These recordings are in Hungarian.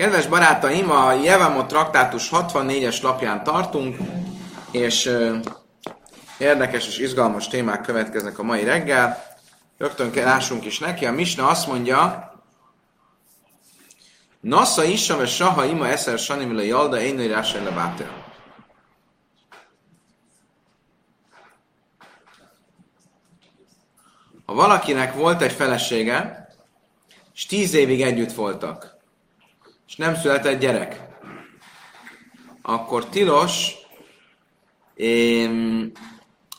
Kedves barátaim, a Jevamot traktátus 64-es lapján tartunk, és érdekes és izgalmas témák következnek a mai reggel. Rögtön lássunk is neki. A Misna azt mondja, Nassa is, ve saha ima eszer sanimila jalda, én le Ha valakinek volt egy felesége, és tíz évig együtt voltak, és nem született gyerek, akkor tilos én,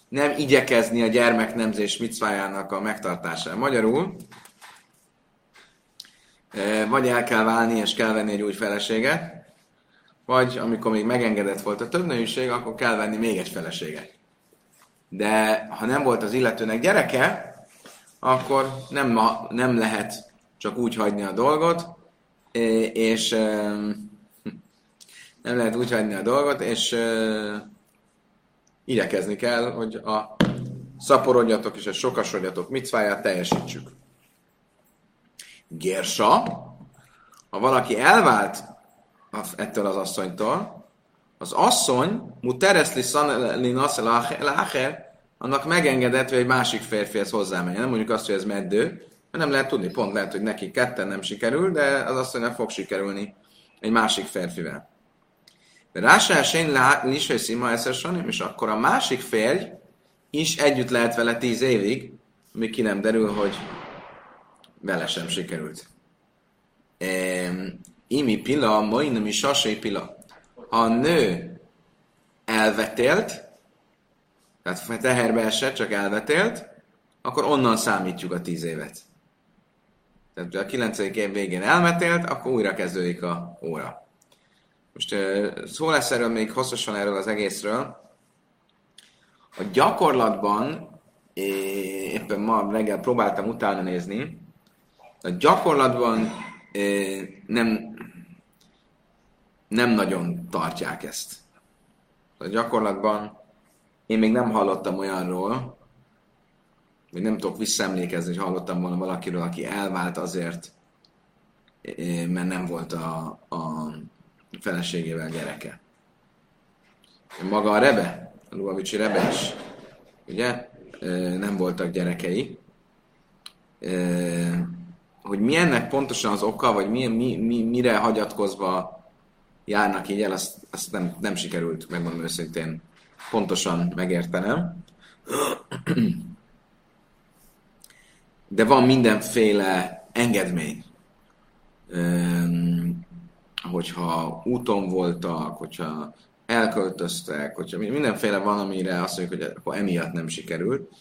nem igyekezni a gyermeknemzés micvájának a megtartására. Magyarul, e, vagy el kell válni, és kell venni egy új feleséget, vagy amikor még megengedett volt a többnőiség, akkor kell venni még egy feleséget. De ha nem volt az illetőnek gyereke, akkor nem, nem lehet csak úgy hagyni a dolgot, és nem lehet úgy hagyni a dolgot, és igyekezni kell, hogy a szaporodjatok és a sokasodjatok micváját teljesítsük. Gersa, ha valaki elvált ettől az asszonytól, az asszony, mutereszli szaneli naszel annak megengedett, hogy egy másik férfihez hozzámenjen. Nem mondjuk azt, hogy ez meddő, nem lehet tudni. Pont lehet, hogy neki ketten nem sikerül, de az nem fog sikerülni egy másik férfivel. De rásás én lisai szima eszer sanim, és akkor a másik férj is együtt lehet vele tíz évig, míg ki nem derül, hogy vele sem sikerült. Imi pila, majdnem is sasai pila. Ha a nő elvetélt, tehát teherbe esett, csak elvetélt, akkor onnan számítjuk a tíz évet. Tehát a kilencedik év végén elmetélt, akkor újra kezdődik a óra. Most szó lesz erről még hosszasan erről az egészről. A gyakorlatban, éppen ma reggel próbáltam utána nézni, a gyakorlatban nem, nem nagyon tartják ezt. A gyakorlatban én még nem hallottam olyanról, vagy nem tudok visszaemlékezni, hogy hallottam volna valakiről, aki elvált azért, mert nem volt a, a feleségével gyereke. Maga a Rebe, a Lubavicsi Rebe is, ugye, nem voltak gyerekei. Hogy mi ennek pontosan az oka, vagy mi, mi, mi, mire hagyatkozva járnak így el, azt, azt nem, nem sikerült, megmondom őszintén, pontosan megértenem. De van mindenféle engedmény. hogyha úton voltak, hogyha elköltöztek, hogyha mindenféle van, amire azt mondjuk, hogy akkor emiatt nem sikerült. Oké,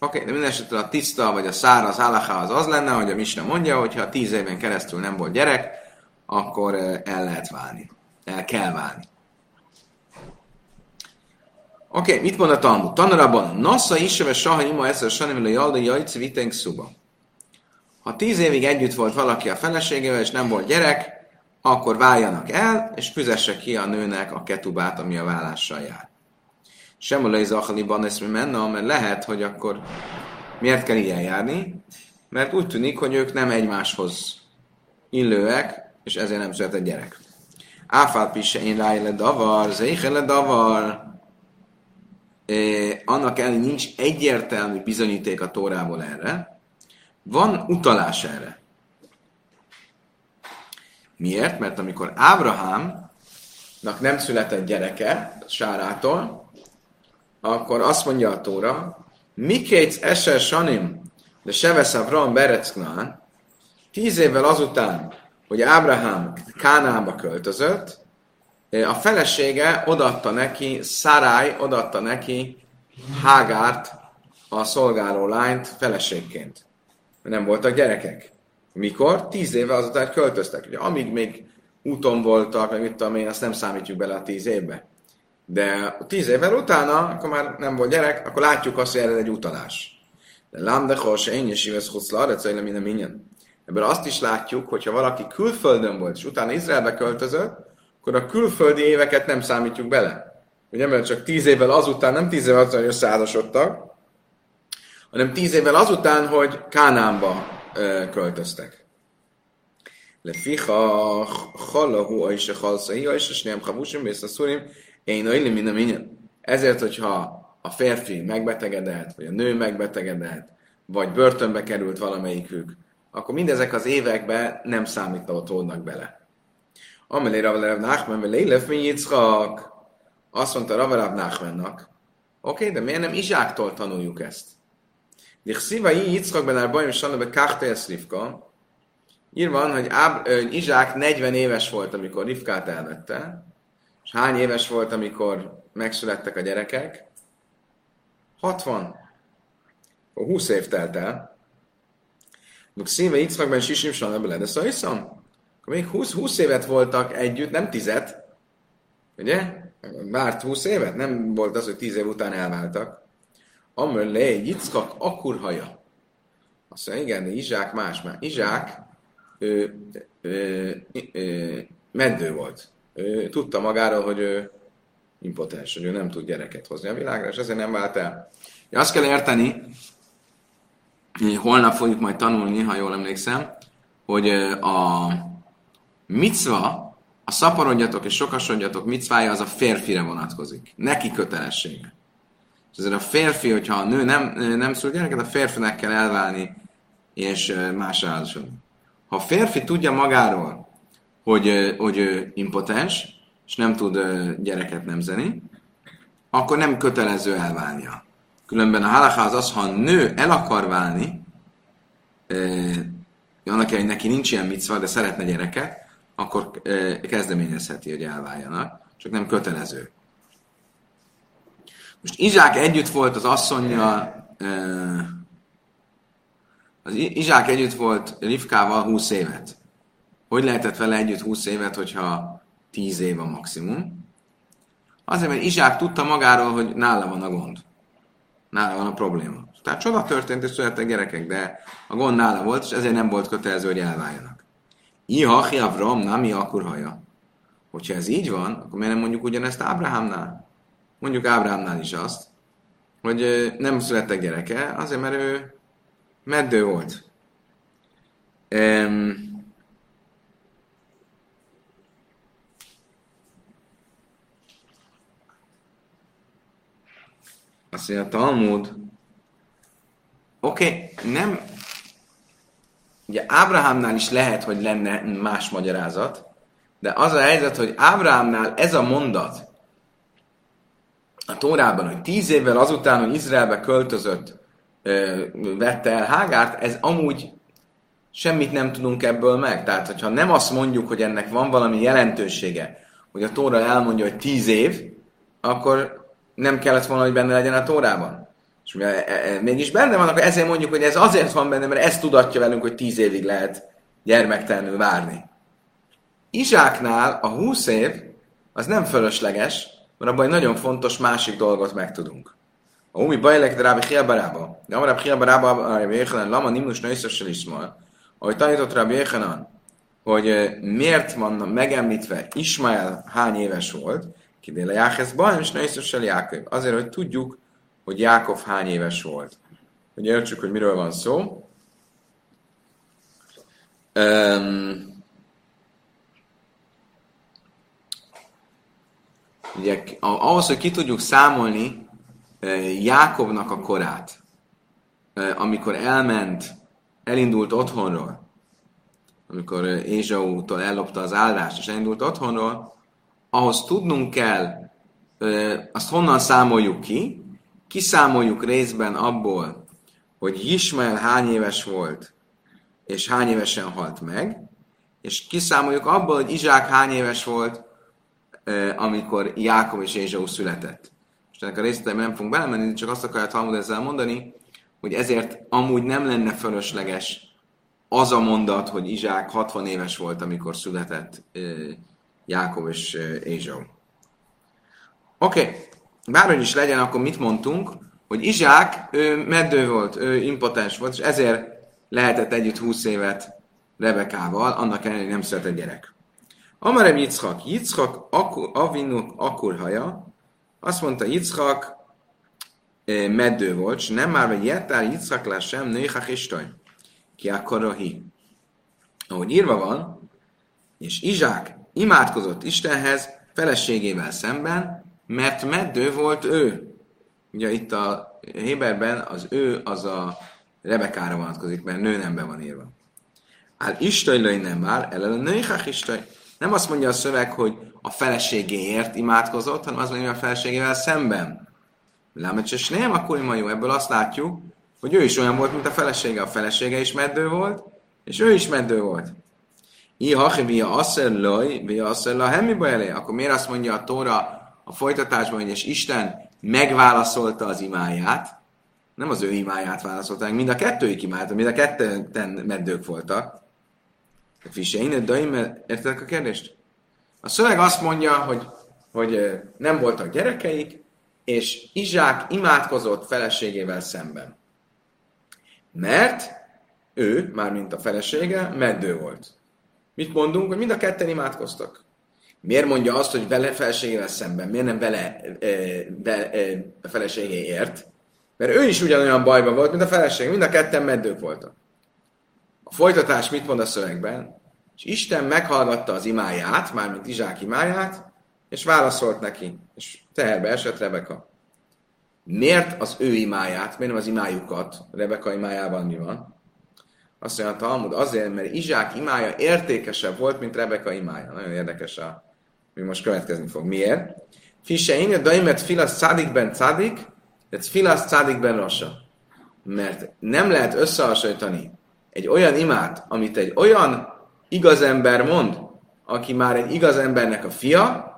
okay, de minden esetre a tiszta vagy a száraz állaha az az lenne, hogy a Misna mondja, hogy ha tíz éven keresztül nem volt gyerek, akkor el lehet válni. El kell válni. Oké, okay, mit mond a Talmud? Tanarabban, Nassa iseve saha ima eszer sanim le jalda jajci vitenk szuba. Ha tíz évig együtt volt valaki a feleségével, és nem volt gyerek, akkor váljanak el, és fizesse ki a nőnek a ketubát, ami a vállással jár. Sem a lejzachaliban ezt mi menne, mert lehet, hogy akkor miért kell ilyen járni? Mert úgy tűnik, hogy ők nem egymáshoz illőek, és ezért nem született gyerek. Áfál pisse én rájle davar, zéhele davar, annak ellenére nincs egyértelmű bizonyíték a Tórából erre, van utalás erre. Miért? Mert amikor Ábrahámnak nem született gyereke Sárától, akkor azt mondja a Tóra, Mikétsz Eser Sanim, de Sevesz Avram Berecknán, tíz évvel azután, hogy Ábrahám Kánába költözött, a felesége odatta neki, Szarály odatta neki Hágárt, a szolgáló lányt feleségként. Nem voltak gyerekek. Mikor? Tíz éve azután költöztek. Ugye, amíg még úton voltak, meg mit tudom én, azt nem számítjuk bele a tíz évbe. De tíz évvel utána, akkor már nem volt gyerek, akkor látjuk azt, hogy erre egy utalás. De lámdechol se én is ivesz huszla, de minden minden. Ebből azt is látjuk, hogyha valaki külföldön volt, és utána Izraelbe költözött, akkor a külföldi éveket nem számítjuk bele. Ugye, mert csak tíz évvel azután, nem tíz évvel azután, hogy összeházasodtak, hanem tíz évvel azután, hogy Kánánba ö, költöztek. Leficha halahu a is a halszai, a is a snem havusim, és a szurim, én olyan minden minden. Ezért, hogyha a férfi megbetegedett, vagy a nő megbetegedett, vagy börtönbe került valamelyikük, akkor mindezek az években nem számítódnak bele. Amelé Ravelev Nachman, Lélef mi Yitzchak, azt mondta Ravelev Nachmannak, oké, okay, de miért nem Izsáktól tanuljuk ezt? Dichsziva Yitzchak ben Arbajim Sanna Kachta Rivka, írva van, hogy Áb, Izsák 40 éves volt, amikor Rivkát elvette, és hány éves volt, amikor megszülettek a gyerekek? 60. Akkor 20 év telt el. Duk szíve Yitzchakben sisim sanna bele, de szajszom. Akkor még 20, 20 évet voltak együtt, nem tizet. Ugye? Várt 20 évet? Nem volt az, hogy 10 év után elváltak. Amöllé, Yitzchak akurhaja. Azt mondja, igen, de Izsák más már. Izsák ő, ő, ő, meddő volt. Ő tudta magáról, hogy ő impotens, hogy ő nem tud gyereket hozni a világra, és ezért nem vált el. Azt kell érteni, holnap fogjuk majd tanulni, ha jól emlékszem, hogy a micva, a szaporodjatok és sokasodjatok micvája az a férfire vonatkozik. Neki kötelessége. És ezért a férfi, hogyha a nő nem, nem szül gyereket, a férfinek kell elválni és más házasodni. Ha a férfi tudja magáról, hogy, hogy impotens, és nem tud gyereket nemzeni, akkor nem kötelező elválnia. Különben a halaká az ha a nő el akar válni, annak hogy neki nincs ilyen micva, de szeretne gyereket, akkor kezdeményezheti, hogy elváljanak, csak nem kötelező. Most Izsák együtt volt az asszonya, eh, az Izsák együtt volt Rivkával 20 évet. Hogy lehetett vele együtt 20 évet, hogyha 10 év a maximum? Azért, mert Izsák tudta magáról, hogy nála van a gond nála van a probléma. Tehát csoda történt, és születtek gyerekek, de a gond nála volt, és ezért nem volt kötelező, hogy elváljanak. Iha, Avram, nami, akkor haja. Hogyha ez így van, akkor miért nem mondjuk ugyanezt Ábrahámnál? Mondjuk Ábrahámnál is azt, hogy nem születtek gyereke, azért, mert ő meddő volt. Um, Azt mondja, Talmud, oké, okay, nem, ugye Ábrahámnál is lehet, hogy lenne más magyarázat, de az a helyzet, hogy Ábrahámnál ez a mondat a Tórában, hogy tíz évvel azután, hogy Izraelbe költözött, vette el Hágárt, ez amúgy semmit nem tudunk ebből meg. Tehát, hogyha nem azt mondjuk, hogy ennek van valami jelentősége, hogy a Tóra elmondja, hogy tíz év, akkor nem kellett volna, hogy benne legyen a Tórában. És mivel e, e, mégis benne van, akkor ezért mondjuk, hogy ez azért van benne, mert ez tudatja velünk, hogy tíz évig lehet gyermektelenül várni. Izsáknál a húsz év az nem fölösleges, mert abban egy nagyon fontos másik dolgot megtudunk. A umi bajlek de Rábi Hiabarába, de Rábi Hiabarába, Rábi Jéhanan, Lama Nimnus Nőszössel Ismael, ahogy tanított Rábi Jéhanan, hogy miért van megemlítve Ismael hány éves volt, Kidéle Jáhez Bahem, és Naisztussal Jákob. Azért, hogy tudjuk, hogy Jákov hány éves volt. Hogy értsük, hogy miről van szó. Um, ugye, ahhoz, hogy ki tudjuk számolni Jákobnak a korát, amikor elment, elindult otthonról, amikor Ézsaútól ellopta az áldást, és elindult otthonról, ahhoz tudnunk kell, azt honnan számoljuk ki, kiszámoljuk részben abból, hogy Ismael hány éves volt, és hány évesen halt meg, és kiszámoljuk abból, hogy Izsák hány éves volt, amikor Jákob és Ézsau született. És ennek a részletben nem fogunk belemenni, csak azt akarja Talmud ezzel mondani, hogy ezért amúgy nem lenne fölösleges az a mondat, hogy Izsák 60 éves volt, amikor született Jákob és Ézsau. Oké, okay. Bárhogy is legyen, akkor mit mondtunk? Hogy Izsák, ő meddő volt, ő impotens volt, és ezért lehetett együtt 20 évet Rebekával, annak ellenére nem született gyerek. Amarem Yitzchak, Yitzchak avinuk akurhaja, azt mondta Yitzchak meddő volt, és nem már vagy jettál Yitzchak sem nőhach istaj, ki hi. Ahogy írva van, És Izsák imádkozott Istenhez feleségével szemben, mert meddő volt ő. Ugye itt a Héberben az ő az a Rebekára vonatkozik, mert nő nembe van írva. Áll Istajlai nem már, ellen a nőichach Istaj. Nem azt mondja a szöveg, hogy a feleségéért imádkozott, hanem azt mondja, hogy a feleségével szemben. Lámet és nem, akkor ma jó, ebből azt látjuk, hogy ő is olyan volt, mint a felesége. A felesége is meddő volt, és ő is meddő volt. I hachi via asszer loj, via asszer la hemiba elé. Akkor miért azt mondja a Tóra a folytatásban, hogy és Isten megválaszolta az imáját, nem az ő imáját válaszolták, mind a kettőik imáját, mind a ketten meddők voltak. Fisein, daim, érted a kérdést? A szöveg azt mondja, hogy, hogy nem voltak gyerekeik, és Izsák imádkozott feleségével szemben. Mert ő, mármint a felesége, meddő volt. Mit mondunk? Hogy mind a ketten imádkoztak. Miért mondja azt, hogy vele feleségével szemben? Miért nem vele be, a feleségéért? Mert ő is ugyanolyan bajban volt, mint a feleség. Mind a ketten meddők voltak. A folytatás mit mond a szövegben? És Isten meghallgatta az imáját, mármint Izsák imáját, és válaszolt neki, és teherbe esett Rebeka. Miért az ő imáját, miért nem az imájukat? Rebeka imájában mi van? Azt mondja a Talmud, azért, mert Izsák imája értékesebb volt, mint Rebeka imája. Nagyon érdekes, a, mi most következni fog. Miért? Fise én, daimet filasz cádikben cádik, de filasz cádikben rasa. Mert nem lehet összehasonlítani egy olyan imát, amit egy olyan igaz ember mond, aki már egy igaz embernek a fia,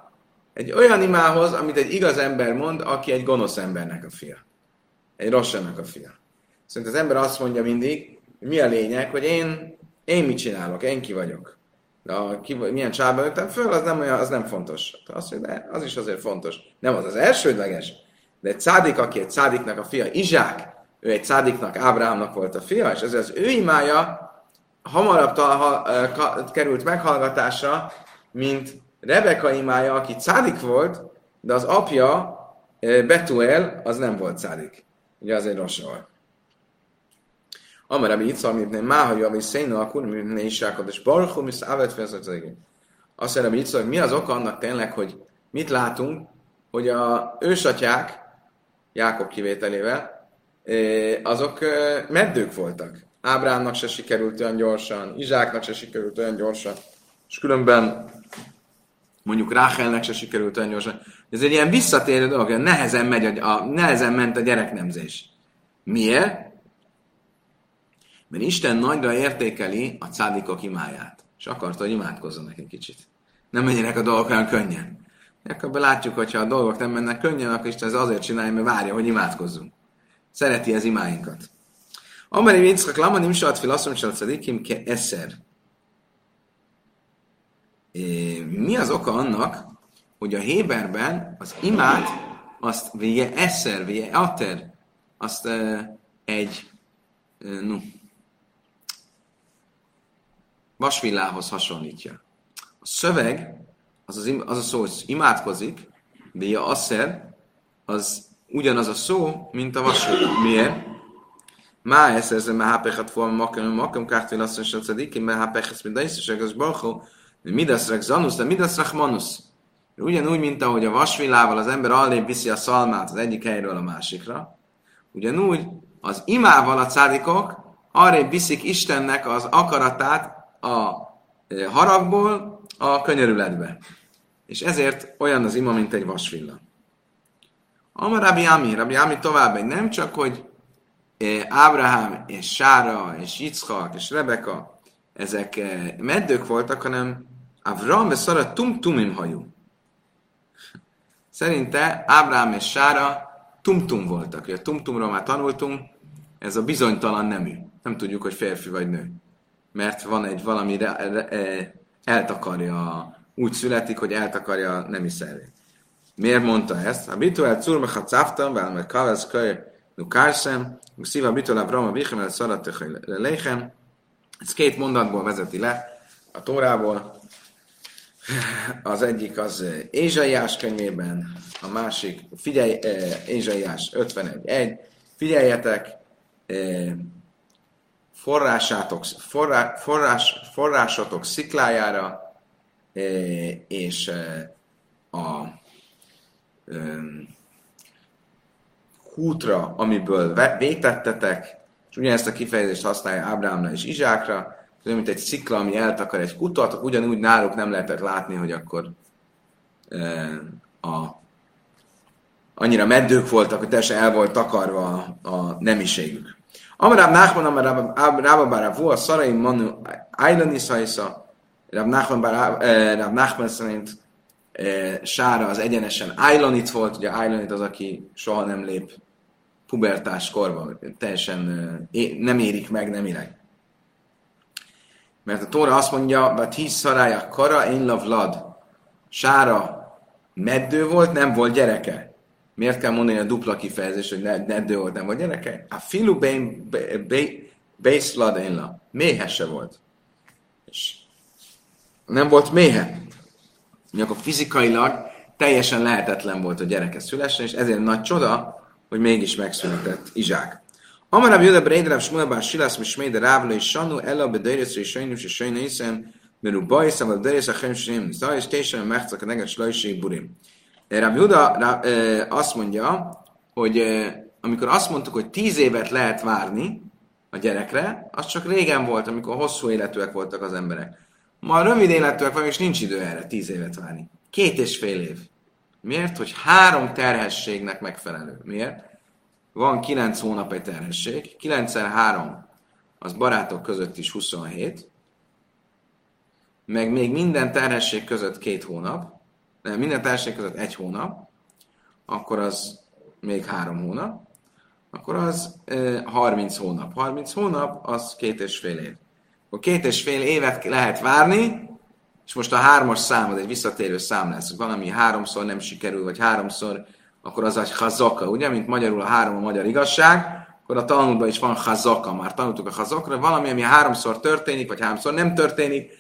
egy olyan imához, amit egy igaz ember mond, aki egy gonosz embernek a fia. Egy rosszának a fia. Szóval az ember azt mondja mindig, mi a lényeg, hogy én, én mit csinálok, én ki vagyok. De a, ki, milyen családban nőttem föl, az nem, olyan, az nem fontos. Azt mondja, de az is azért fontos. Nem az az elsődleges, de egy szádik, aki egy szádiknak a fia, Izsák, ő egy szádiknak, Ábrámnak volt a fia, és ezért az ő imája hamarabb tal- került meghallgatásra, mint Rebeka imája, aki cádik volt, de az apja, Betuel, az nem volt cádik. Ugye az egy rossz volt. Amara itt szól, mint máha javi szénő, akkor mint is és barchó, mi szávet félszak Azt mondja, itt szól, mi az oka annak tényleg, hogy mit látunk, hogy a ősatyák, Jákob kivételével, azok meddők voltak. Ábrámnak se sikerült olyan gyorsan, Izsáknak se sikerült olyan gyorsan, és különben mondjuk Ráhelnek se sikerült olyan gyorsan. Ez egy ilyen visszatérő dolog, hogy nehezen, megy a, a, nehezen ment a gyereknemzés. Miért? Mert Isten nagyra értékeli a cádikok imáját, és akarta, hogy imádkozzon egy kicsit. Nem menjenek a dolgok olyan könnyen. Akkor látjuk, hogy ha a dolgok nem mennek könnyen, akkor Isten ez azért csinálja, mert várja, hogy imádkozzunk. Szereti az imáinkat. Amari Yitzchak Lama nem satt fel azt mondja, ke eszer. Mi az oka annak, hogy a Héberben az imát, azt vége eszer, vége ater, azt egy, no, vasvillához hasonlítja. A szöveg, az, az, az a szó, hogy imádkozik, de a asszer, az ugyanaz a szó, mint a vasvillá. Miért? Má ez ez a hápechet form makam, makam kártvil asszony sem szedikim, mert hápechet mind a iszesek, az barhó, de midaszrek zanusz, de midaszrek manusz. Ugyanúgy, mint ahogy a vasvillával az ember allébb viszi a szalmát az egyik helyről a másikra, ugyanúgy az imával a cádikok arrébb viszik Istennek az akaratát a haragból a könyörületbe. És ezért olyan az ima, mint egy vasvilla. Amar Rabbi Ami, Rabbi Ami tovább nem csak, hogy Ábrahám és Sára és Yitzchak és Rebeka, ezek eh, meddők voltak, hanem Avram és Szara tum-tumim hajú. Szerinte Ábrahám és Sára tum-tum voltak. A tum-tumról már tanultunk, ez a bizonytalan nemű. Nem tudjuk, hogy férfi vagy nő. Mert van egy valami, re, re, e, eltakarja, úgy születik, hogy eltakarja a nemi szervét. Miért mondta ezt? A bituel curmecha cáftam, mert kavesz köly nukársem, Szíva bitol Avrama Bichem el Szaratöchel Lechem. Ez két mondatból vezeti le a Tórából. Az egyik az Ézsaiás könyvében, a másik, figyelj, Ézsaiás 51.1. Figyeljetek, forrásátok, forrá, forrás, forrásotok sziklájára, és a hútra, amiből vétettetek, és ugyanezt a kifejezést használja Ábrámra és Izsákra, olyan, mint egy szikla, ami eltakar egy kutat, ugyanúgy náluk nem lehetett látni, hogy akkor a, annyira meddők voltak, hogy teljesen el volt takarva a, a nemiségük. Amarab Nachman, amarab Rába Bára a Szarai Manu Ájlani Szajsza, Rab Nachman szerint Sára az egyenesen Ájlanit volt, ugye Ájlanit az, aki soha nem lép pubertás korban, teljesen nem érik meg nemileg. Mert a Tóra azt mondja, but his szarája kara, én vlad. Sára meddő volt, nem volt gyereke. Miért kell mondani a dupla kifejezés, hogy meddő volt, nem volt gyereke? A filu lad én la. Méhe se volt. És nem volt méhe. akkor fizikailag teljesen lehetetlen volt, hogy gyereke szülessen, és ezért nagy csoda, hogy mégis megszületett Izsák. Amarab Juda Breidráv Shmuel Silász Misméde Rávla és Sanu Ella Bedeiris és Sajnus és Sajna Iszem Meru Bajsz, a Deiris a Chemsém Zaj és Tésen Mechcak a Neges Lajség Burim. Rab Juda azt mondja, hogy amikor azt mondtuk, hogy tíz évet lehet várni a gyerekre, az csak régen volt, amikor hosszú életűek voltak az emberek. Ma rövid életűek van, és nincs idő erre tíz évet várni. Két és fél év. Miért? Hogy három terhességnek megfelelő. Miért? Van 9 hónap egy terhesség, 9 3 az barátok között is 27, meg még minden terhesség között két hónap, de minden terhesség között egy hónap, akkor az még három hónap, akkor az e, 30 hónap. 30 hónap az két és fél év. Akkor két és fél évet lehet várni, és most a hármas szám az egy visszatérő szám lesz. Valami háromszor nem sikerül, vagy háromszor akkor az egy hazaka, ugye, mint magyarul a három a magyar igazság, akkor a Talmudban is van hazaka, már tanultuk a hazakra, valami, ami háromszor történik, vagy háromszor nem történik,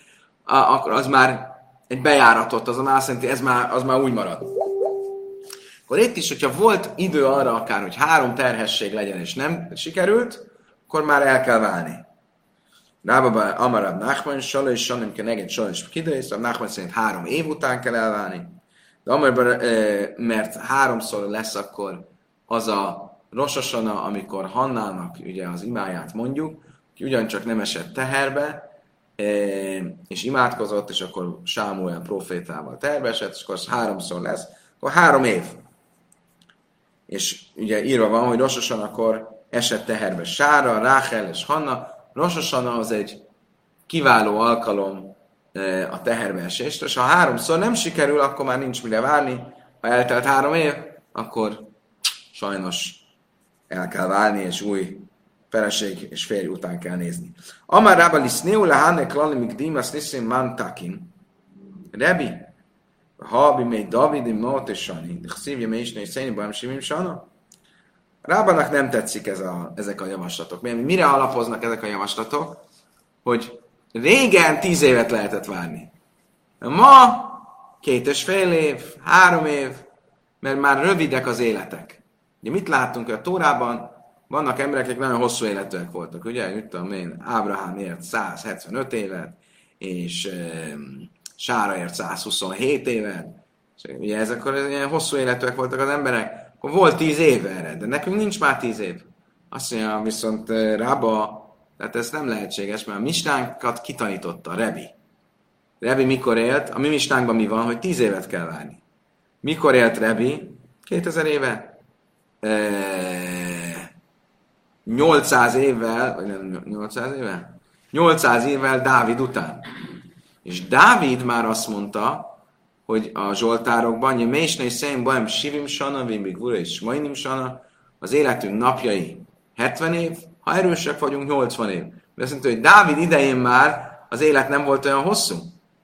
akkor az már egy bejáratot, az azt jelenti, ez már, az már úgy marad. Akkor itt is, hogyha volt idő arra akár, hogy három terhesség legyen, és nem sikerült, akkor már el kell válni. Rába Amarab Nachman, Sala és Sanim Keneget, Sala és Kidrész, a Nachman szerint három év után kell elválni. De amerben, mert háromszor lesz akkor az a Rososana, amikor Hannának ugye az imáját mondjuk, ki ugyancsak nem esett teherbe, és imádkozott, és akkor Sámuel profétával terve esett, és akkor háromszor lesz, akkor három év. És ugye írva van, hogy Rososan akkor esett teherbe Sára, Ráhel és Hanna. Rososana az egy kiváló alkalom a teherbeesést, és ha háromszor nem sikerül, akkor már nincs mire várni. Ha eltelt három év, akkor sajnos el kell válni, és új feleség és férj után kell nézni. Amár Rába Liszneu lehane klali migdimas niszim mantakin. Rebi, Habi még David, Mót és Sani, de szívja még is széni bajom simim sana. Rábanak nem tetszik ez a, ezek a javaslatok. Mire alapoznak ezek a javaslatok? Hogy Régen tíz évet lehetett várni. Ma két és fél év, három év, mert már rövidek az életek. Ugye mit láttunk, hogy a Tórában vannak emberek, akik nagyon hosszú életűek voltak, ugye? Mit tudom én, Ábrahám ért 175 évet, és Sára ért 127 évet, és ugye ezek ilyen hosszú életűek voltak az emberek, akkor volt 10 év erre, de nekünk nincs már 10 év. Azt mondja, viszont Rába tehát ez nem lehetséges, mert a mistánkat kitanította Rebi. Rebi mikor élt? A mi mistánkban mi van, hogy tíz évet kell várni. Mikor élt Rebi? 2000 éve? E... 800 évvel, vagy nem 800 éve? 800 évvel Dávid után. És Dávid már azt mondta, hogy a Zsoltárokban, hogy Mésnei Szén Bajem Sivim Sana, Vimbig Vura és Majnim Sana, az életünk napjai 70 év, ha erősek vagyunk, 80 év. De azt mondta, hogy Dávid idején már az élet nem volt olyan hosszú.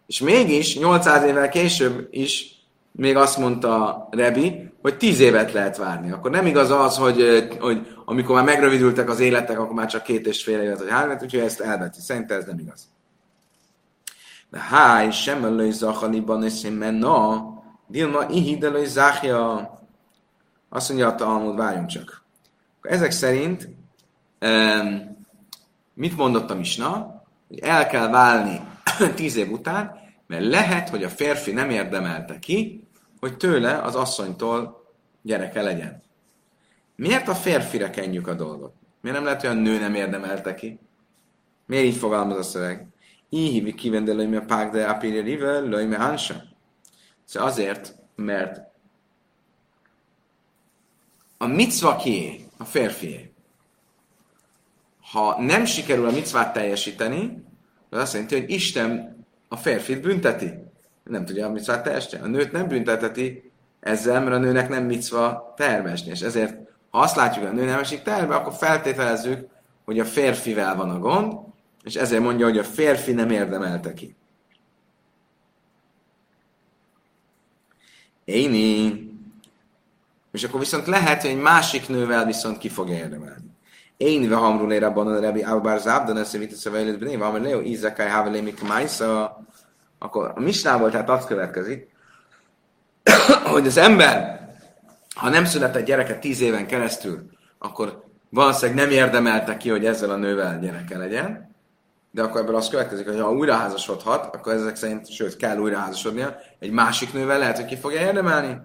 És mégis 800 évvel később is még azt mondta Rebi, hogy 10 évet lehet várni. Akkor nem igaz az, hogy, hogy amikor már megrövidültek az életek, akkor már csak két és fél évet, vagy három évet, úgyhogy ezt elveti. Szerintem ez nem igaz. De háj, sem elői zachaliban és menna, dilma ihidelői záhja. Azt mondja a Talmud, várjunk csak. Ezek szerint mit mondott a Misna? Hogy el kell válni tíz év után, Mert lehet, hogy a férfi nem érdemelte ki, hogy tőle az asszonytól gyereke legyen. Miért a férfire kenjük a dolgot? Miért nem lehet, hogy a nő nem érdemelte ki? Miért így fogalmaz a szöveg? Íhi kivende a pák de apire rive löjme hansa. Szóval azért, mert a micva kié, a férfié. Ha nem sikerül a micvát teljesíteni, az azt jelenti, hogy Isten a férfit bünteti. Nem tudja a micvát teljesíteni. A nőt nem bünteteti ezzel, mert a nőnek nem micva termesni. És ezért, ha azt látjuk, hogy a nő nem esik terve, akkor feltételezzük, hogy a férfivel van a gond, és ezért mondja, hogy a férfi nem érdemelte ki. Éni. És akkor viszont lehet, hogy egy másik nővel viszont ki fogja érdemelni. Én ve hamrul ére abban a rebi Abbar Zabdan, ezt vita szavailit bné, van, Leo, Izakai Havele Mikmaisa, akkor a misnából tehát az következik, hogy az ember, ha nem született gyereke tíz éven keresztül, akkor valószínűleg nem érdemelte ki, hogy ezzel a nővel gyereke legyen, de akkor ebből az következik, hogy ha újraházasodhat, akkor ezek szerint, sőt, kell újraházasodnia, egy másik nővel lehet, hogy ki fogja érdemelni.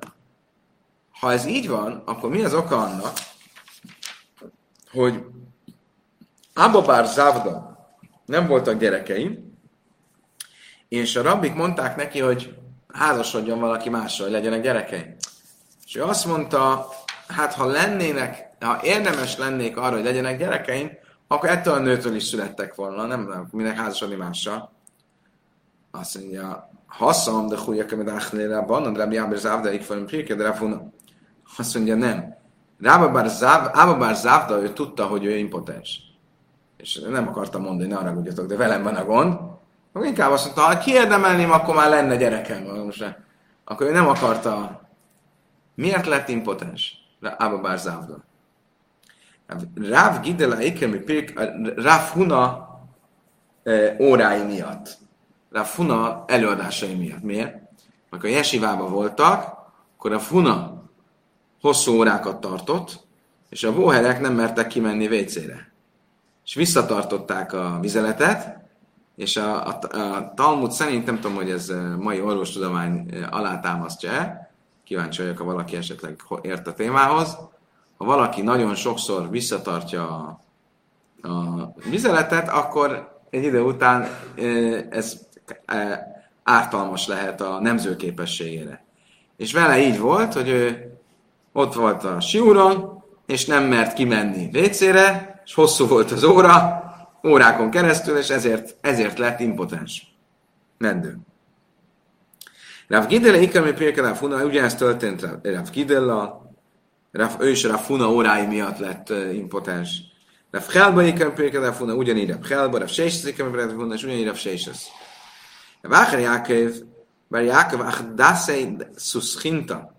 Ha ez így van, akkor mi az oka annak, hogy Ababár Závda nem voltak gyerekei, és a rabbik mondták neki, hogy házasodjon valaki mással, hogy legyenek gyerekei. És ő azt mondta, hát ha lennének, ha érdemes lennék arra, hogy legyenek gyerekeim, akkor ettől a nőtől is születtek volna, nem, nem minek házasodni mással. Azt mondja, haszam, de hújja kemedáchnére, bannan, rabbi Áber Závda, ik felem pirke, de Azt mondja, nem. Rábabár Záv, Závda, ő tudta, hogy ő impotens. És nem akarta mondani, ne haragudjatok, de velem van a gond. Akkor inkább azt mondta, ha kiérdemelném, akkor már lenne gyerekem. Most, akkor ő nem akarta. Miért lett impotens? Ábabár Závda. Ráv Gidela Iker, Pirk, Ráv Huna e, órái miatt. Ráv Huna előadásai miatt. Miért? Mert a jesivában voltak, akkor a Funa hosszú órákat tartott, és a vóherek nem mertek kimenni vécére. És visszatartották a vizeletet, és a, a, a Talmud szerint, nem tudom, hogy ez mai orvostudomány alátámasztja-e, kíváncsi vagyok, ha valaki esetleg ért a témához, ha valaki nagyon sokszor visszatartja a, a vizeletet, akkor egy idő után ez ártalmas lehet a nemzőképességére. És vele így volt, hogy ő ott volt a siúron, és nem mert kimenni vécére, és hosszú volt az óra, órákon keresztül, és ezért, ezért lett impotens. Mendő. Rav Gidele ikami pirke Funa, ugyanezt történt Rav Gidella, ő is Rav Funa órái miatt lett uh, impotens. Rav Chelba ikami pirke Funa, ugyanígy Rav Chelba, Rav Seises ikami pirke Funa, és ugyanígy Rav Seises. Rav Acher Jákev, bár Jákev Achdaszei Szuszchinta,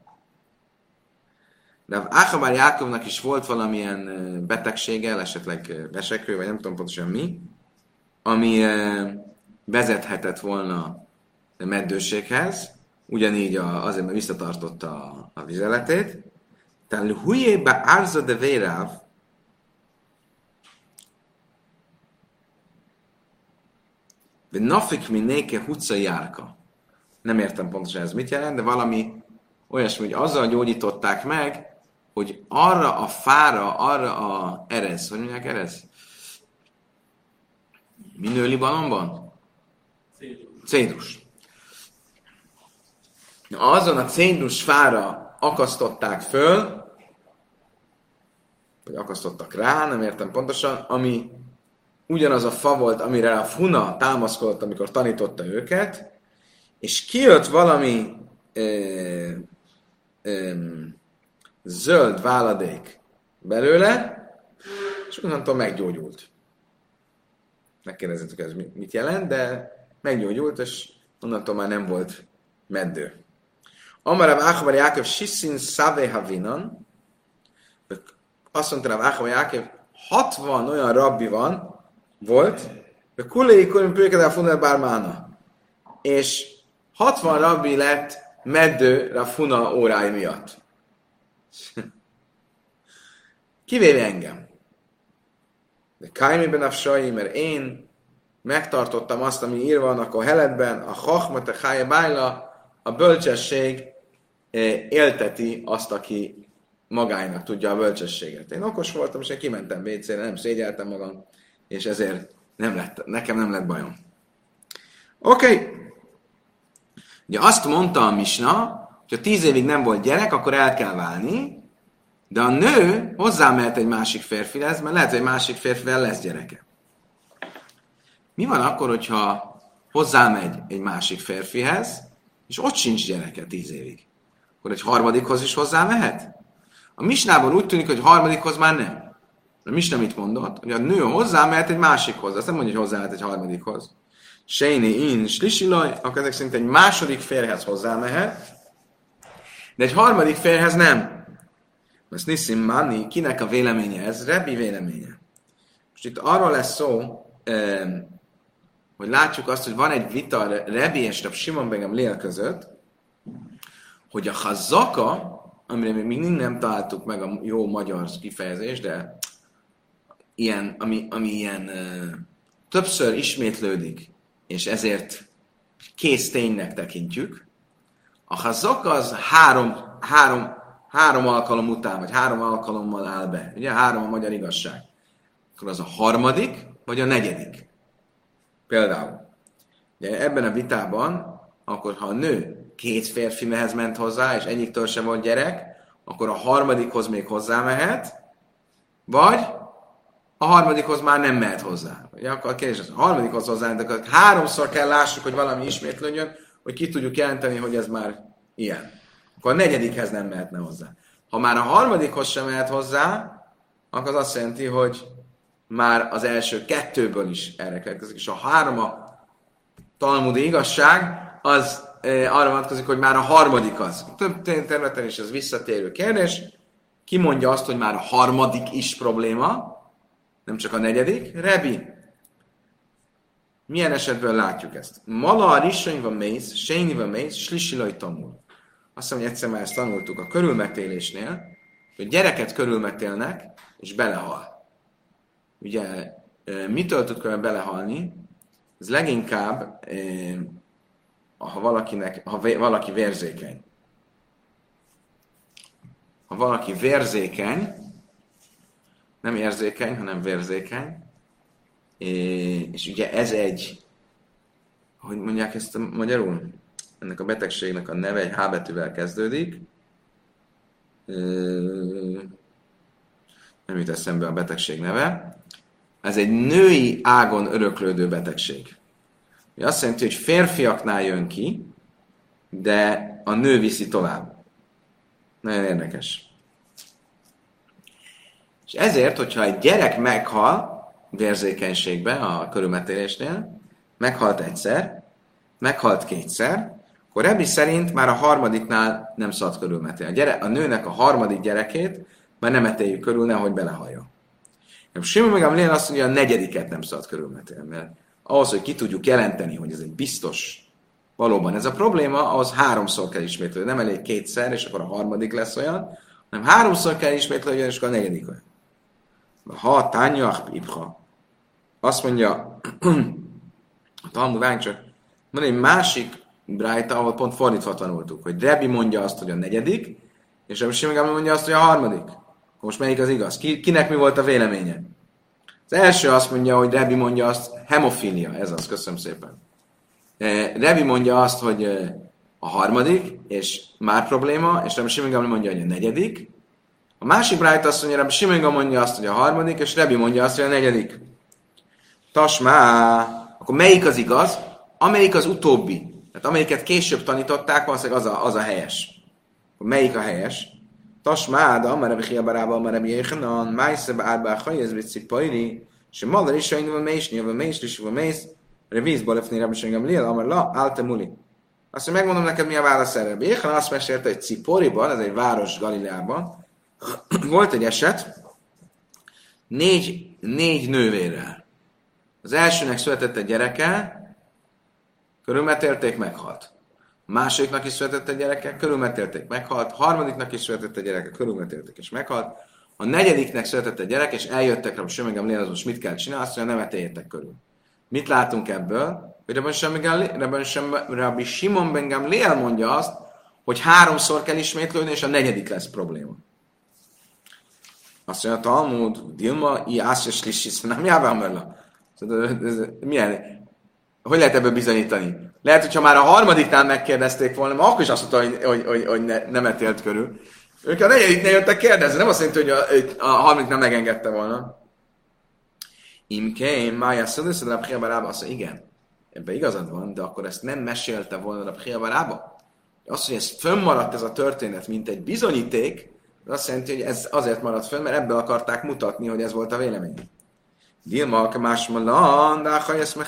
de Áchabár Jákovnak is volt valamilyen betegsége, esetleg vesekő, vagy nem tudom pontosan mi, ami vezethetett volna a meddőséghez, ugyanígy a, azért, mert visszatartotta a, a vizeletét. Tehát hujébe árza de véráv, Nafik minéke huca járka. Nem értem pontosan ez mit jelent, de valami olyasmi, hogy azzal gyógyították meg, hogy arra a fára, arra a erez, hogy mondják erez? Minő Libanonban? Cédrus. Azon a cédrus fára akasztották föl, vagy akasztottak rá, nem értem pontosan, ami ugyanaz a fa volt, amire a Funa támaszkodott, amikor tanította őket, és kijött valami ö, ö, zöld váladék belőle, és onnantól meggyógyult. Megkérdezettük, ez mit jelent, de meggyógyult, és onnantól már nem volt meddő. Amara Váchavar Jákov Sissin Szave Havinan, azt mondta a Váchavar Jákov, 60 olyan rabbi van, volt, hogy kulei kulim pőkedel funel bármána. És 60 rabbi lett meddő Rafuna órái miatt. Kivéve engem. De Kaimi ben Afsai, mert én megtartottam azt, ami írva van a koheletben, a chachmat, a bájla, a bölcsesség eh, élteti azt, aki magának tudja a bölcsességet. Én okos voltam, és én kimentem WC-re, nem szégyeltem magam, és ezért nem lett, nekem nem lett bajom. Oké. Okay. Ugye azt mondta a Misna, ha tíz évig nem volt gyerek, akkor el kell válni, de a nő hozzámehet egy másik férfihez, mert lehet, hogy egy másik férfivel lesz gyereke. Mi van akkor, hogyha hozzámegy egy másik férfihez, és ott sincs gyereke tíz évig? Akkor egy harmadikhoz is hozzámehet? A misnában úgy tűnik, hogy harmadikhoz már nem. A misna mit mondott? Hogy a nő hozzámehet egy másikhoz. Azt nem mondja, hogy hozzámehet egy harmadikhoz. Sejni in slisilaj, akkor ezek szerint egy második férhez hozzámehet, de egy harmadik férhez nem. Ezt Nissim Mani, kinek a véleménye ez? Rebbi véleménye. Most itt arról lesz szó, hogy látjuk azt, hogy van egy vita Rebbi és Rab Simon Begem Lél között, hogy a hazaka, amire még mindig nem találtuk meg a jó magyar kifejezést, de ilyen, ami, ami ilyen többször ismétlődik, és ezért kész ténynek tekintjük, a hazak az három, három, három alkalom után, vagy három alkalommal áll be. Ugye három a magyar igazság. Akkor az a harmadik, vagy a negyedik. Például. Ugye ebben a vitában, akkor ha a nő két férfi mehez ment hozzá, és egyiktől sem volt gyerek, akkor a harmadikhoz még hozzá mehet, vagy a harmadikhoz már nem mehet hozzá. Ugye, akkor a kérdés az, a harmadikhoz hozzá, de akkor háromszor kell lássuk, hogy valami ismétlődjön, hogy ki tudjuk jelenteni, hogy ez már ilyen. Akkor a negyedikhez nem mehetne hozzá. Ha már a harmadikhoz sem mehet hozzá, akkor az azt jelenti, hogy már az első kettőből is erre következik, és a három a talmudi igazság, az e, arra vonatkozik, hogy már a harmadik az. Több területen is ez visszatérő kérdés. Ki mondja azt, hogy már a harmadik is probléma, nem csak a negyedik? Rebi. Milyen esetben látjuk ezt? Mala a risanyva mész, sényiva mész, slisilaj tamul. Azt mondja, egyszer már ezt tanultuk a körülmetélésnél, hogy gyereket körülmetélnek, és belehal. Ugye, mitől tud belehalni? Ez leginkább, ha, valakinek, ha valaki vérzékeny. Ha valaki vérzékeny, nem érzékeny, hanem vérzékeny, és ugye ez egy, hogy mondják ezt a magyarul? Ennek a betegségnek a neve egy H betűvel kezdődik. Nem jut eszembe a betegség neve. Ez egy női ágon öröklődő betegség. Mi azt jelenti, hogy férfiaknál jön ki, de a nő viszi tovább. Nagyon érdekes. És ezért, hogyha egy gyerek meghal vérzékenységbe a körülmetélésnél, meghalt egyszer, meghalt kétszer, akkor Rebbi szerint már a harmadiknál nem szabad körülmetélni. A, gyere, a nőnek a harmadik gyerekét már nem eteljük körül, nehogy belehalljon. Simon meg Amlén azt mondja, a negyediket nem szabad körülmetélni, mert ahhoz, hogy ki tudjuk jelenteni, hogy ez egy biztos valóban ez a probléma, ahhoz háromszor kell ismételni. Nem elég kétszer, és akkor a harmadik lesz olyan, hanem háromszor kell ismételni, és akkor a negyedik olyan. Ha tányach. Azt mondja, a Talmud csak van egy másik Brájta, ahol pont fordítva tanultuk, hogy Rebi mondja azt, hogy a negyedik, és Rebi Simon mondja azt, hogy a harmadik. Most melyik az igaz? Ki, kinek mi volt a véleménye? Az első azt mondja, hogy Rebi mondja azt, hemofilia, ez az, köszönöm szépen. E, Rebi mondja azt, hogy e, a harmadik, és már probléma, és Rebi Simon mondja, hogy a negyedik. A másik Brájta azt mondja, Rebi Simon mondja azt, hogy a harmadik, és Rebi mondja azt, hogy a negyedik. Tasmá, akkor melyik az igaz? Amelyik az utóbbi. Tehát amelyiket később tanították, valószínűleg az a, az a helyes. Melyik a helyes? Tasmáda, már Rebbi Hiabarába, már Rebbi Jéhanan, Májszebe Árba Hajez Bici Pajri, és Malar is sajnul a mész, nyilván mész, és a mész, Revíz Balefni Rebbi Sengem Lil, Amar La, Alte Muli. Azt mondja, megmondom neked, mi a válasz erre. Rebbi Jéhanan azt mesélte, hogy Ciporiban, ez egy város Galileában, volt egy eset, négy, négy nővérrel. Az elsőnek született egy gyereke, körülmetélték, meghalt. A másodiknak is született egy gyereke, körülmetélték, meghalt. A harmadiknak is született egy gyereke, körülmetélték, és meghalt. A negyediknek született egy gyerek, és eljöttek rá, hogy semmi lél, az most mit kell csinálni, azt mondja, nem etéljetek körül. Mit látunk ebből? Rabbi Simon Ben Gamliel mondja azt, hogy háromszor kell ismétlődni, és a negyedik lesz probléma. Azt mondja, Talmud, Dilma, i ászes lisis, nem jávám Milyen? Hogy lehet ebből bizonyítani? Lehet, hogyha már a harmadiknál megkérdezték volna, akkor is azt mondta, hogy, hogy, hogy, hogy ne, nem etélt körül. Ők a negyediknél jöttek kérdezni, nem azt jelenti, hogy a, a harmadik nem megengedte volna. Imkém, Mája Szödöszöd, a Priabarába, azt mondja, igen, ebben igazad van, de akkor ezt nem mesélte volna a Priabarába. Az, hogy ez fönnmaradt ez a történet, mint egy bizonyíték, azt jelenti, hogy ez azért maradt fönn, mert ebből akarták mutatni, hogy ez volt a vélemény. Dilma, más malan, de ha ezt meg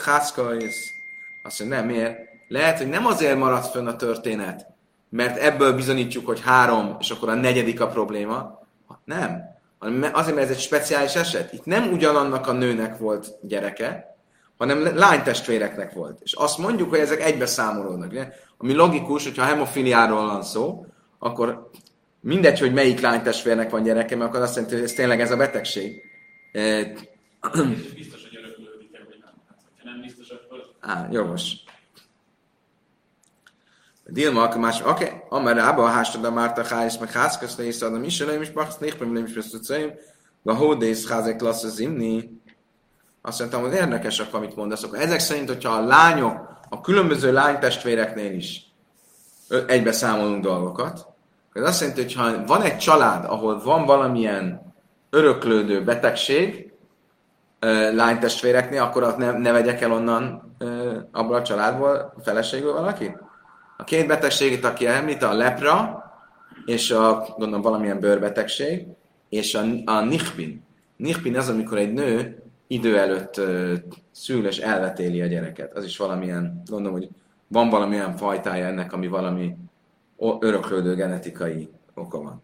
Azt mondja, nem, miért? Lehet, hogy nem azért maradt fönn a történet, mert ebből bizonyítjuk, hogy három, és akkor a negyedik a probléma. Nem. Azért, mert ez egy speciális eset. Itt nem ugyanannak a nőnek volt gyereke, hanem lánytestvéreknek volt. És azt mondjuk, hogy ezek egybe számolódnak. Ugye? Ami logikus, hogyha hemofiliáról van szó, akkor mindegy, hogy melyik lánytestvérnek van gyereke, mert akkor azt jelenti, hogy ez tényleg ez a betegség. Biztos, hogy öröklődik vagy nem. Hát, nem biztos, akkor... Á, jogos. Dilma, akkor más, oké, amár rába a hástada márta hájsz, meg házkasz, le iszad a miselőim, és baksz, nékpem, nem is beszélceim, a hódész házek lassz az imni. Azt mondtam, hogy érdekes akkor, amit mondasz. Akkor ezek szerint, hogyha a lányok, a különböző lánytestvéreknél is egybe számolunk dolgokat, ez azt jelenti, hogy ha van egy család, ahol van valamilyen öröklődő betegség lánytestvéreknél, akkor azt ne, ne vegyek el onnan abból a családból, a feleségből valaki? A két betegséget, aki említ, a lepra, és a, gondolom, valamilyen bőrbetegség, és a, a nichbin. Nichbin az, amikor egy nő idő előtt szül és elvetéli a gyereket. Az is valamilyen, gondolom, hogy van valamilyen fajtája ennek, ami valami öröklődő genetikai oka van.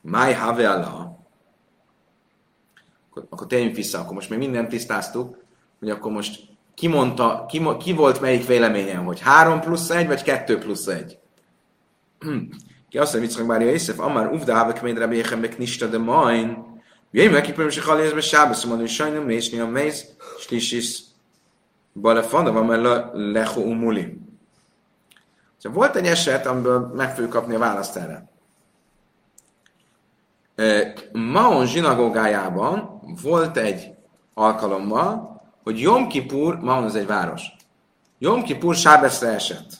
Máj have Allah. Akkor, akkor térjünk vissza, akkor most még mindent tisztáztuk, hogy akkor most ki mondta, ki, ki volt melyik véleményen, hogy 3 plusz 1, vagy 2 plusz 1? ki azt mondja, hogy Mária Iszef, Amár Uvda Havek Méd Rabbi Echembek Nista de Main, Jöjjön meg, kipőm, hogy Halézbe Sábesz, mondom, hogy sajnálom, Mésni a Mész, Slisis, Balefanda, van mert Lecho Umuli. Szóval volt egy eset, amiből meg fogjuk kapni a választ erre. Maon zsinagógájában volt egy alkalommal, hogy Jom Kipur, Maon az egy város, Jom Kipur Sábeszre esett.